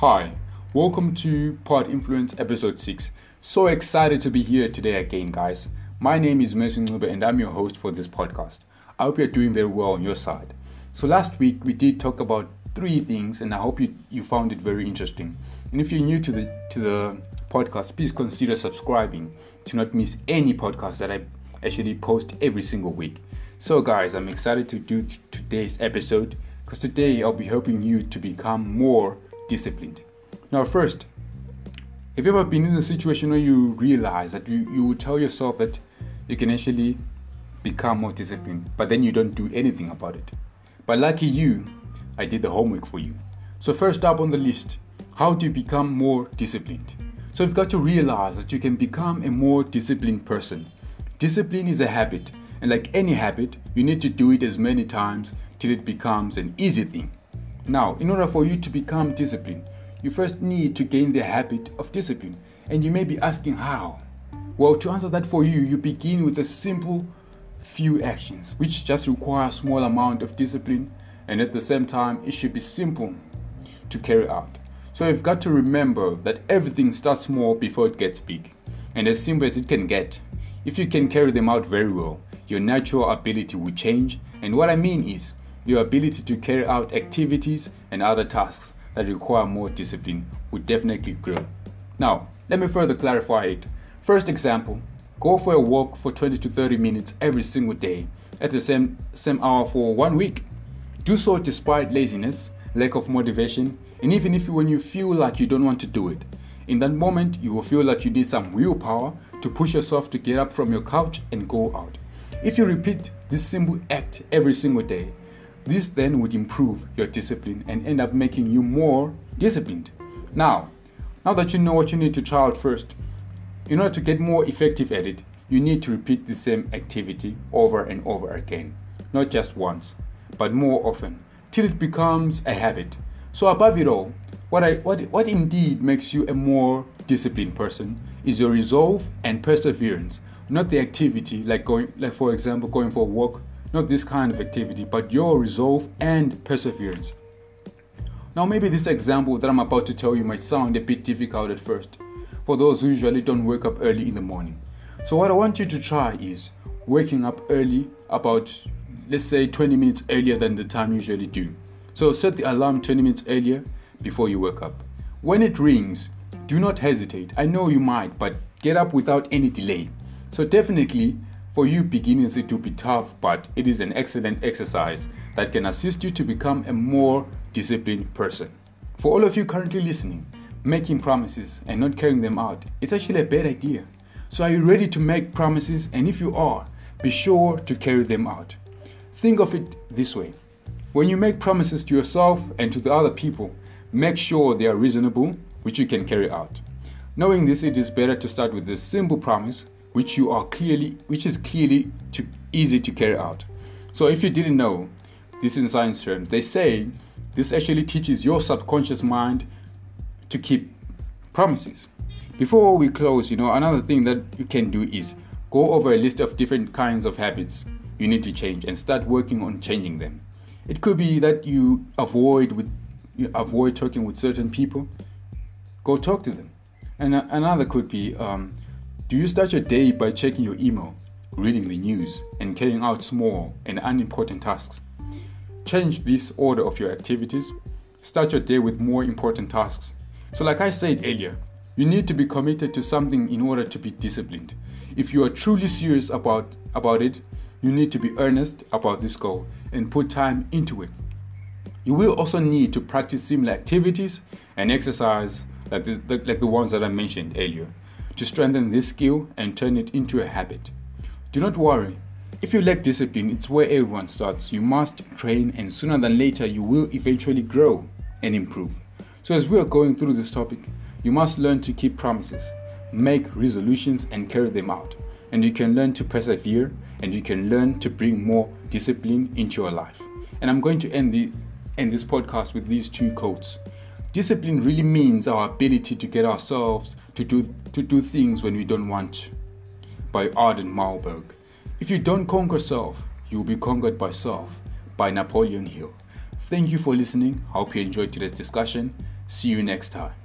Hi, welcome to Pod Influence episode 6. So excited to be here today again, guys. My name is Mercy Ngube and I'm your host for this podcast. I hope you're doing very well on your side. So, last week we did talk about three things and I hope you, you found it very interesting. And if you're new to the, to the podcast, please consider subscribing to not miss any podcast that I actually post every single week. So, guys, I'm excited to do today's episode because today I'll be helping you to become more disciplined. Now, first, have you ever been in a situation where you realize that you, you tell yourself that you can actually become more disciplined, but then you don't do anything about it? But lucky you, I did the homework for you. So, first up on the list, how do you become more disciplined? So, you've got to realize that you can become a more disciplined person. Discipline is a habit, and like any habit, you need to do it as many times till it becomes an easy thing. Now, in order for you to become disciplined, you first need to gain the habit of discipline. And you may be asking how? Well, to answer that for you, you begin with a simple few actions, which just require a small amount of discipline, and at the same time, it should be simple to carry out. So you've got to remember that everything starts small before it gets big, and as simple as it can get. If you can carry them out very well, your natural ability will change, and what I mean is, your ability to carry out activities and other tasks that require more discipline would definitely grow. Now, let me further clarify it. First example go for a walk for 20 to 30 minutes every single day at the same, same hour for one week. Do so despite laziness, lack of motivation, and even if when you feel like you don't want to do it. In that moment, you will feel like you need some willpower to push yourself to get up from your couch and go out. If you repeat this simple act every single day, this then would improve your discipline and end up making you more disciplined. Now, now that you know what you need to try out first, in order to get more effective at it, you need to repeat the same activity over and over again, not just once, but more often, till it becomes a habit. So above it all, what, I, what, what indeed makes you a more disciplined person is your resolve and perseverance, not the activity like going, like for example, going for a walk not this kind of activity, but your resolve and perseverance. Now, maybe this example that I'm about to tell you might sound a bit difficult at first for those who usually don't wake up early in the morning. So, what I want you to try is waking up early, about let's say 20 minutes earlier than the time you usually do. So, set the alarm 20 minutes earlier before you wake up. When it rings, do not hesitate. I know you might, but get up without any delay. So, definitely for you beginners, it will be tough, but it is an excellent exercise that can assist you to become a more disciplined person. For all of you currently listening, making promises and not carrying them out is actually a bad idea. So, are you ready to make promises? And if you are, be sure to carry them out. Think of it this way when you make promises to yourself and to the other people, make sure they are reasonable, which you can carry out. Knowing this, it is better to start with a simple promise which you are clearly which is clearly to, easy to carry out. So if you didn't know this in science terms, they say this actually teaches your subconscious mind to keep promises. Before we close, you know, another thing that you can do is go over a list of different kinds of habits you need to change and start working on changing them. It could be that you avoid with you avoid talking with certain people. Go talk to them. And another could be um, do you start your day by checking your email, reading the news, and carrying out small and unimportant tasks? Change this order of your activities. Start your day with more important tasks. So, like I said earlier, you need to be committed to something in order to be disciplined. If you are truly serious about, about it, you need to be earnest about this goal and put time into it. You will also need to practice similar activities and exercise like the, like the ones that I mentioned earlier to strengthen this skill and turn it into a habit. Do not worry. If you lack discipline, it's where everyone starts. You must train, and sooner than later, you will eventually grow and improve. So, as we are going through this topic, you must learn to keep promises, make resolutions, and carry them out. And you can learn to persevere, and you can learn to bring more discipline into your life. And I'm going to end, the, end this podcast with these two quotes. Discipline really means our ability to get ourselves to do, to do things when we don't want to. By Arden Marlberg. If you don't conquer self, you will be conquered by self. By Napoleon Hill. Thank you for listening. Hope you enjoyed today's discussion. See you next time.